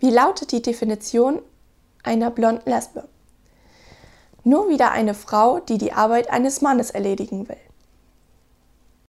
Wie lautet die Definition einer blonden Lesbe? Nur wieder eine Frau, die die Arbeit eines Mannes erledigen will.